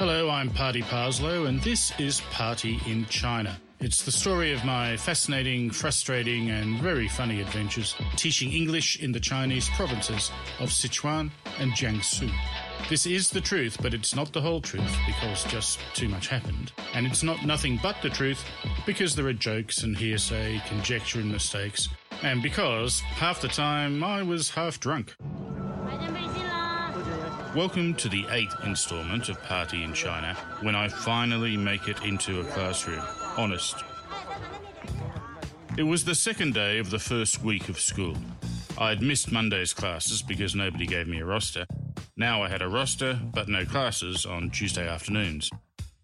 Hello, I'm Party Parslow, and this is Party in China. It's the story of my fascinating, frustrating, and very funny adventures teaching English in the Chinese provinces of Sichuan and Jiangsu. This is the truth, but it's not the whole truth because just too much happened. And it's not nothing but the truth because there are jokes and hearsay, conjecture, and mistakes. And because half the time I was half drunk. Welcome to the eighth installment of Party in China when I finally make it into a classroom. Honest. It was the second day of the first week of school. I had missed Monday's classes because nobody gave me a roster. Now I had a roster, but no classes on Tuesday afternoons.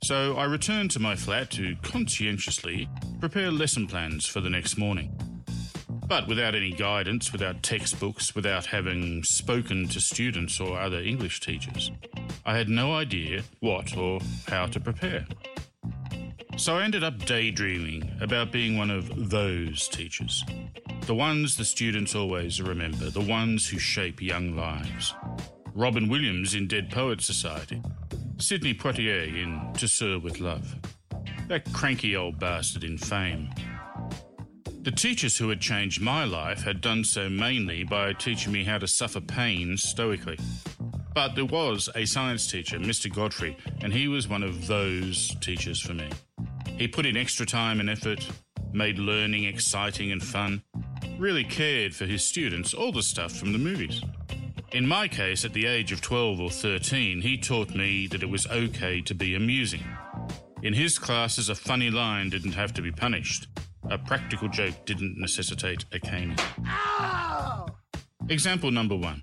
So I returned to my flat to conscientiously prepare lesson plans for the next morning. But without any guidance, without textbooks, without having spoken to students or other English teachers, I had no idea what or how to prepare. So I ended up daydreaming about being one of those teachers. The ones the students always remember, the ones who shape young lives. Robin Williams in Dead Poets Society, Sidney Poitier in To Sir with Love, that cranky old bastard in Fame, the teachers who had changed my life had done so mainly by teaching me how to suffer pain stoically. But there was a science teacher, Mr. Godfrey, and he was one of those teachers for me. He put in extra time and effort, made learning exciting and fun, really cared for his students, all the stuff from the movies. In my case, at the age of 12 or 13, he taught me that it was okay to be amusing. In his classes, a funny line didn't have to be punished a practical joke didn't necessitate a caning. Example number one.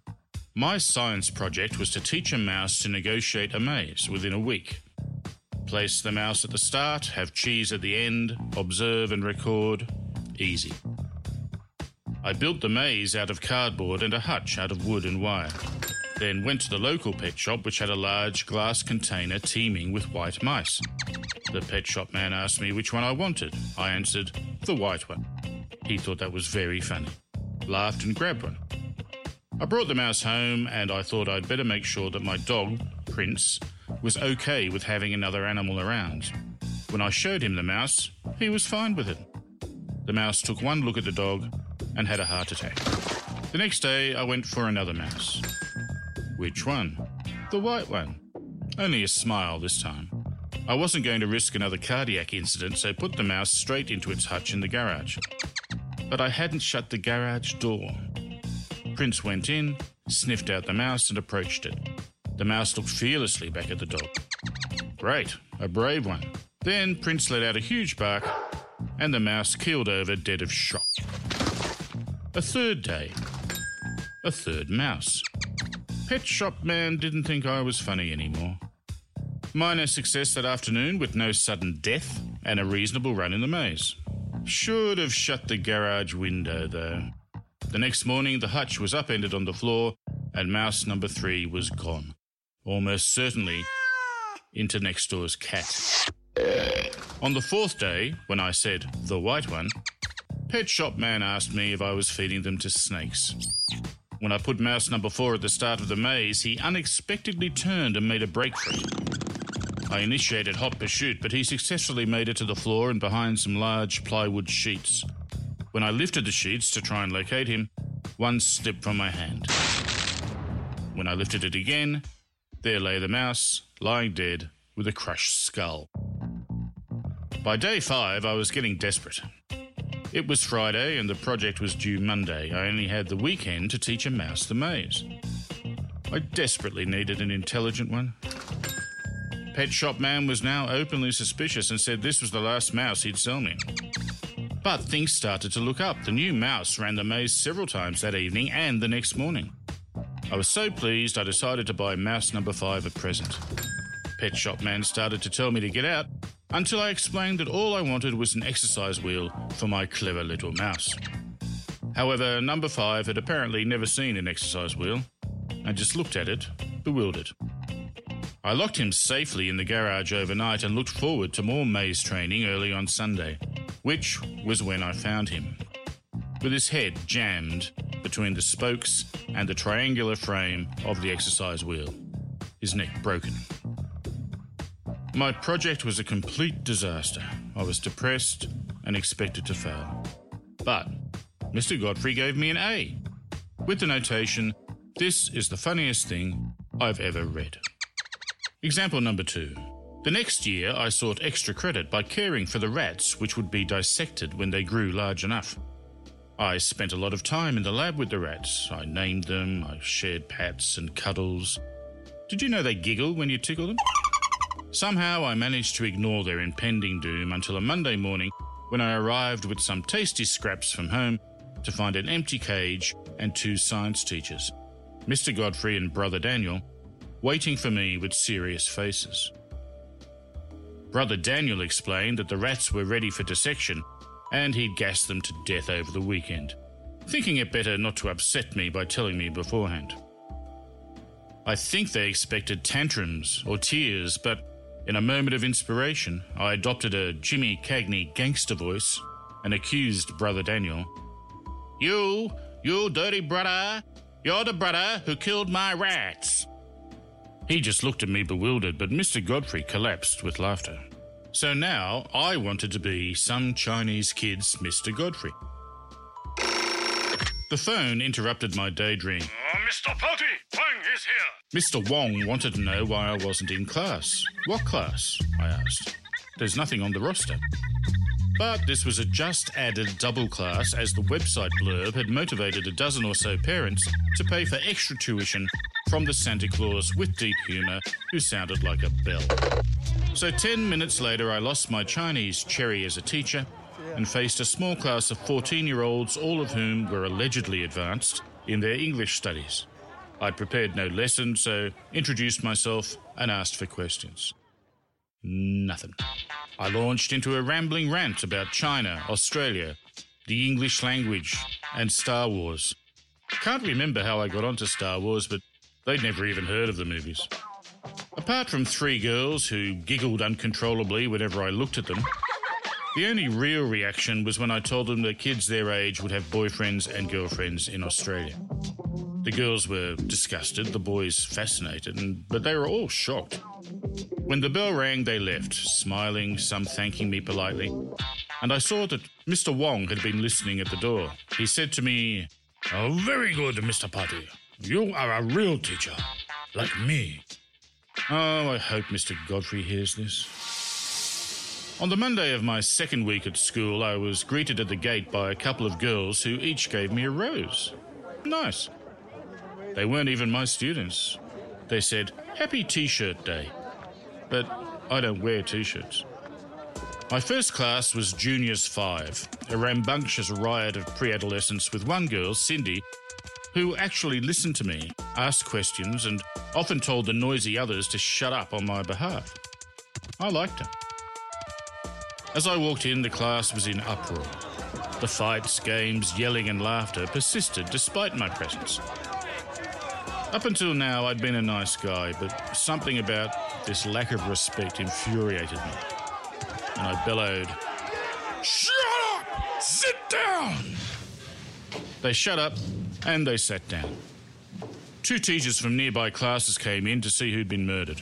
My science project was to teach a mouse to negotiate a maze within a week. Place the mouse at the start, have cheese at the end, observe and record. Easy. I built the maze out of cardboard and a hutch out of wood and wire. Then went to the local pet shop, which had a large glass container teeming with white mice. The pet shop man asked me which one I wanted. I answered, the white one. He thought that was very funny. Laughed and grabbed one. I brought the mouse home and I thought I'd better make sure that my dog, Prince, was okay with having another animal around. When I showed him the mouse, he was fine with it. The mouse took one look at the dog and had a heart attack. The next day, I went for another mouse. Which one? The white one. Only a smile this time. I wasn't going to risk another cardiac incident, so put the mouse straight into its hutch in the garage. But I hadn't shut the garage door. Prince went in, sniffed out the mouse, and approached it. The mouse looked fearlessly back at the dog. Great, a brave one. Then Prince let out a huge bark, and the mouse keeled over dead of shock. A third day. A third mouse. Pet shop man didn't think I was funny anymore. Minor success that afternoon with no sudden death and a reasonable run in the maze. Should have shut the garage window though. The next morning, the hutch was upended on the floor and mouse number three was gone. Almost certainly into next door's cat. On the fourth day, when I said the white one, pet shop man asked me if I was feeding them to snakes. When I put mouse number four at the start of the maze, he unexpectedly turned and made a break for it. I initiated hot pursuit, but he successfully made it to the floor and behind some large plywood sheets. When I lifted the sheets to try and locate him, one slipped from my hand. When I lifted it again, there lay the mouse, lying dead with a crushed skull. By day five, I was getting desperate. It was Friday and the project was due Monday. I only had the weekend to teach a mouse the maze. I desperately needed an intelligent one. Pet Shop Man was now openly suspicious and said this was the last mouse he'd sell me. But things started to look up. The new mouse ran the maze several times that evening and the next morning. I was so pleased I decided to buy mouse number five at present. Pet Shop Man started to tell me to get out until I explained that all I wanted was an exercise wheel for my clever little mouse. However, number five had apparently never seen an exercise wheel and just looked at it, bewildered. I locked him safely in the garage overnight and looked forward to more maze training early on Sunday, which was when I found him. With his head jammed between the spokes and the triangular frame of the exercise wheel, his neck broken. My project was a complete disaster. I was depressed and expected to fail. But Mr. Godfrey gave me an A, with the notation, This is the funniest thing I've ever read. Example number two. The next year, I sought extra credit by caring for the rats which would be dissected when they grew large enough. I spent a lot of time in the lab with the rats. I named them, I shared pats and cuddles. Did you know they giggle when you tickle them? Somehow I managed to ignore their impending doom until a Monday morning when I arrived with some tasty scraps from home to find an empty cage and two science teachers, Mr. Godfrey and Brother Daniel, waiting for me with serious faces. Brother Daniel explained that the rats were ready for dissection and he'd gassed them to death over the weekend, thinking it better not to upset me by telling me beforehand. I think they expected tantrums or tears, but in a moment of inspiration, I adopted a Jimmy Cagney gangster voice and accused Brother Daniel. You, you dirty brother, you're the brother who killed my rats. He just looked at me bewildered, but Mr. Godfrey collapsed with laughter. So now I wanted to be some Chinese kid's Mr. Godfrey. The phone interrupted my daydream. Ah, oh, Mr. Potty, Wang is here. Mr. Wong wanted to know why I wasn't in class. What class? I asked. There's nothing on the roster. But this was a just added double class as the website blurb had motivated a dozen or so parents to pay for extra tuition from the Santa Claus with deep humour who sounded like a bell. So 10 minutes later, I lost my Chinese cherry as a teacher and faced a small class of 14 year olds, all of whom were allegedly advanced in their English studies. I'd prepared no lesson, so introduced myself and asked for questions. Nothing. I launched into a rambling rant about China, Australia, the English language, and Star Wars. Can't remember how I got onto Star Wars, but they'd never even heard of the movies. Apart from three girls who giggled uncontrollably whenever I looked at them, the only real reaction was when I told them that kids their age would have boyfriends and girlfriends in Australia. The girls were disgusted, the boys fascinated, and, but they were all shocked. When the bell rang, they left, smiling, some thanking me politely, and I saw that Mr. Wong had been listening at the door. He said to me, Oh, very good, Mr. Potty. You are a real teacher, like me. Oh, I hope Mr. Godfrey hears this. On the Monday of my second week at school, I was greeted at the gate by a couple of girls who each gave me a rose. Nice. They weren't even my students. They said, Happy T shirt day. But I don't wear t shirts. My first class was Juniors 5, a rambunctious riot of pre adolescence with one girl, Cindy, who actually listened to me, asked questions, and often told the noisy others to shut up on my behalf. I liked her. As I walked in, the class was in uproar. The fights, games, yelling, and laughter persisted despite my presence. Up until now, I'd been a nice guy, but something about this lack of respect infuriated me. And I bellowed, Shut up! Sit down! They shut up and they sat down. Two teachers from nearby classes came in to see who'd been murdered.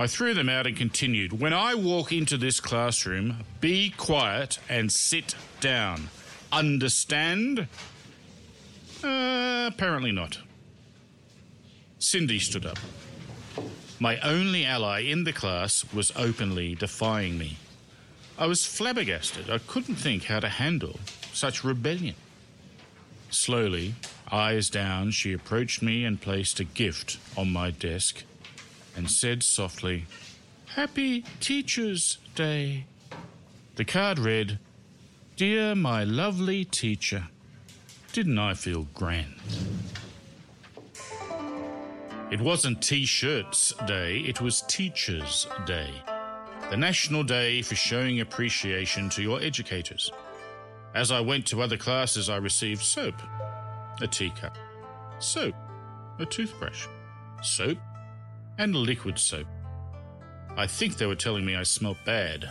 I threw them out and continued. When I walk into this classroom, be quiet and sit down. Understand? Uh, apparently not. Cindy stood up. My only ally in the class was openly defying me. I was flabbergasted. I couldn't think how to handle such rebellion. Slowly, eyes down, she approached me and placed a gift on my desk and said softly, Happy Teacher's Day. The card read, Dear my lovely teacher, didn't I feel grand? It wasn't T shirts day, it was Teachers' Day, the national day for showing appreciation to your educators. As I went to other classes, I received soap, a teacup, soap, a toothbrush, soap, and liquid soap. I think they were telling me I smelt bad.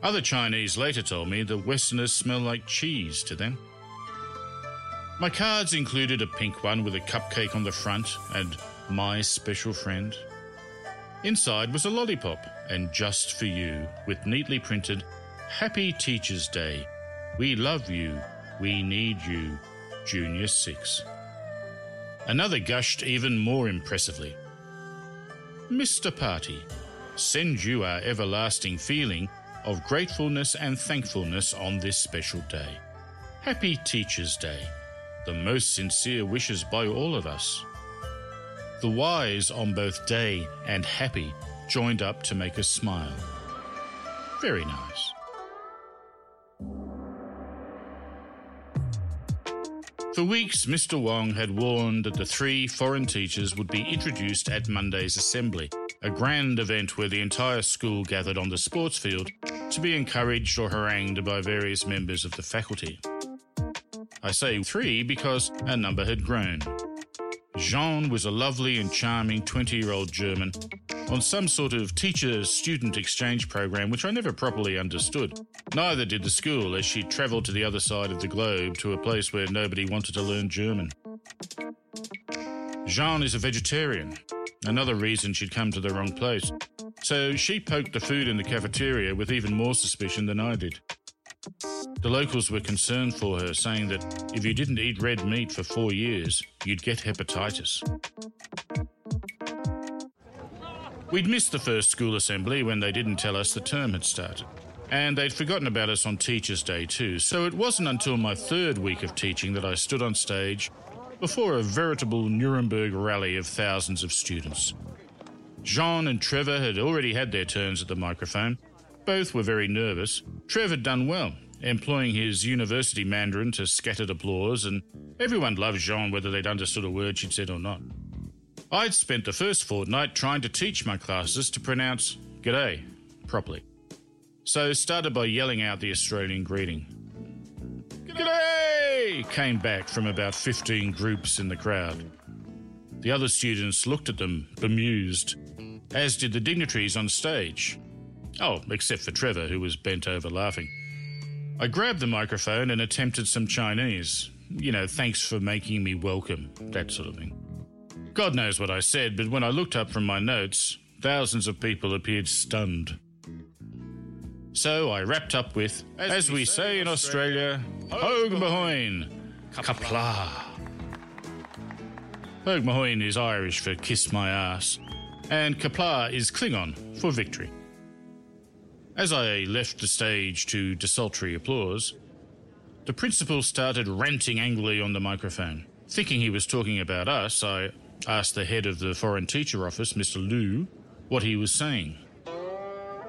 Other Chinese later told me that Westerners smell like cheese to them. My cards included a pink one with a cupcake on the front and my special friend. Inside was a lollipop, and just for you, with neatly printed Happy Teacher's Day. We love you. We need you. Junior 6. Another gushed even more impressively. Mr. Party, send you our everlasting feeling of gratefulness and thankfulness on this special day. Happy Teacher's Day. The most sincere wishes by all of us. The wise on both day and happy joined up to make us smile. Very nice. For weeks, Mr. Wong had warned that the three foreign teachers would be introduced at Monday's assembly, a grand event where the entire school gathered on the sports field to be encouraged or harangued by various members of the faculty. I say three because a number had grown. Jean was a lovely and charming 20 year old German on some sort of teacher student exchange program which I never properly understood. Neither did the school, as she travelled to the other side of the globe to a place where nobody wanted to learn German. Jean is a vegetarian, another reason she'd come to the wrong place. So she poked the food in the cafeteria with even more suspicion than I did. The locals were concerned for her, saying that if you didn't eat red meat for four years, you'd get hepatitis. We'd missed the first school assembly when they didn't tell us the term had started. And they'd forgotten about us on Teachers' Day too, so it wasn't until my third week of teaching that I stood on stage before a veritable Nuremberg rally of thousands of students. Jean and Trevor had already had their turns at the microphone. Both were very nervous. Trevor had done well, employing his university Mandarin to scattered applause, and everyone loved Jean whether they'd understood a word she'd said or not. I'd spent the first fortnight trying to teach my classes to pronounce G'day properly. So started by yelling out the Australian greeting. G'day! came back from about 15 groups in the crowd. The other students looked at them, bemused, as did the dignitaries on stage. Oh, except for Trevor, who was bent over laughing. I grabbed the microphone and attempted some Chinese. You know, thanks for making me welcome, that sort of thing. God knows what I said, but when I looked up from my notes, thousands of people appeared stunned. So I wrapped up with, as, as we, we, say in Australia, Hoag Mahoin, Qapla'. Hoag Mahoin is Irish for kiss my ass, and Qapla' is Klingon for victory. As I left the stage to desultory applause, the principal started ranting angrily on the microphone. Thinking he was talking about us, I asked the head of the foreign teacher office, Mr. Liu, what he was saying.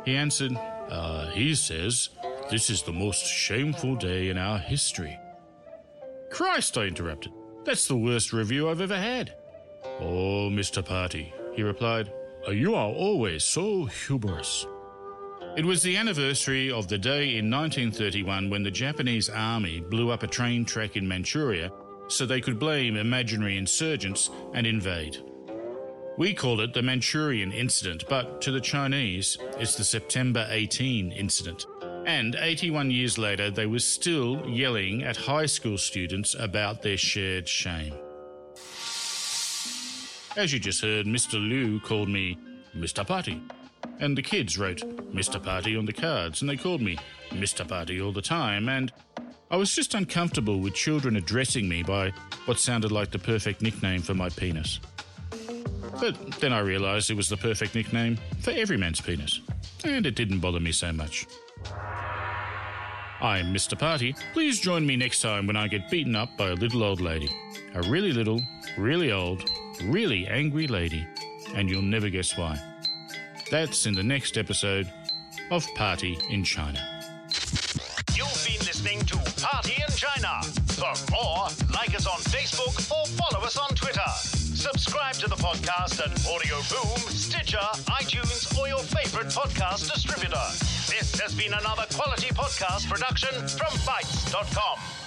He answered, uh, he says, this is the most shameful day in our history. Christ, I interrupted. That's the worst review I've ever had. Oh, Mr. Party, he replied, you are always so humorous. It was the anniversary of the day in 1931 when the Japanese army blew up a train track in Manchuria so they could blame imaginary insurgents and invade. We called it the Manchurian Incident, but to the Chinese, it's the September 18 incident. And 81 years later, they were still yelling at high school students about their shared shame. As you just heard, Mr. Liu called me Mr. Party. And the kids wrote Mr. Party on the cards, and they called me Mr. Party all the time, and I was just uncomfortable with children addressing me by what sounded like the perfect nickname for my penis. But then I realised it was the perfect nickname for every man's penis, and it didn't bother me so much. I'm Mr. Party. Please join me next time when I get beaten up by a little old lady. A really little, really old, really angry lady, and you'll never guess why. That's in the next episode of Party in China. Party in China. For more, like us on Facebook or follow us on Twitter. Subscribe to the podcast at Audio Boom, Stitcher, iTunes, or your favorite podcast distributor. This has been another quality podcast production from Bitesz.com.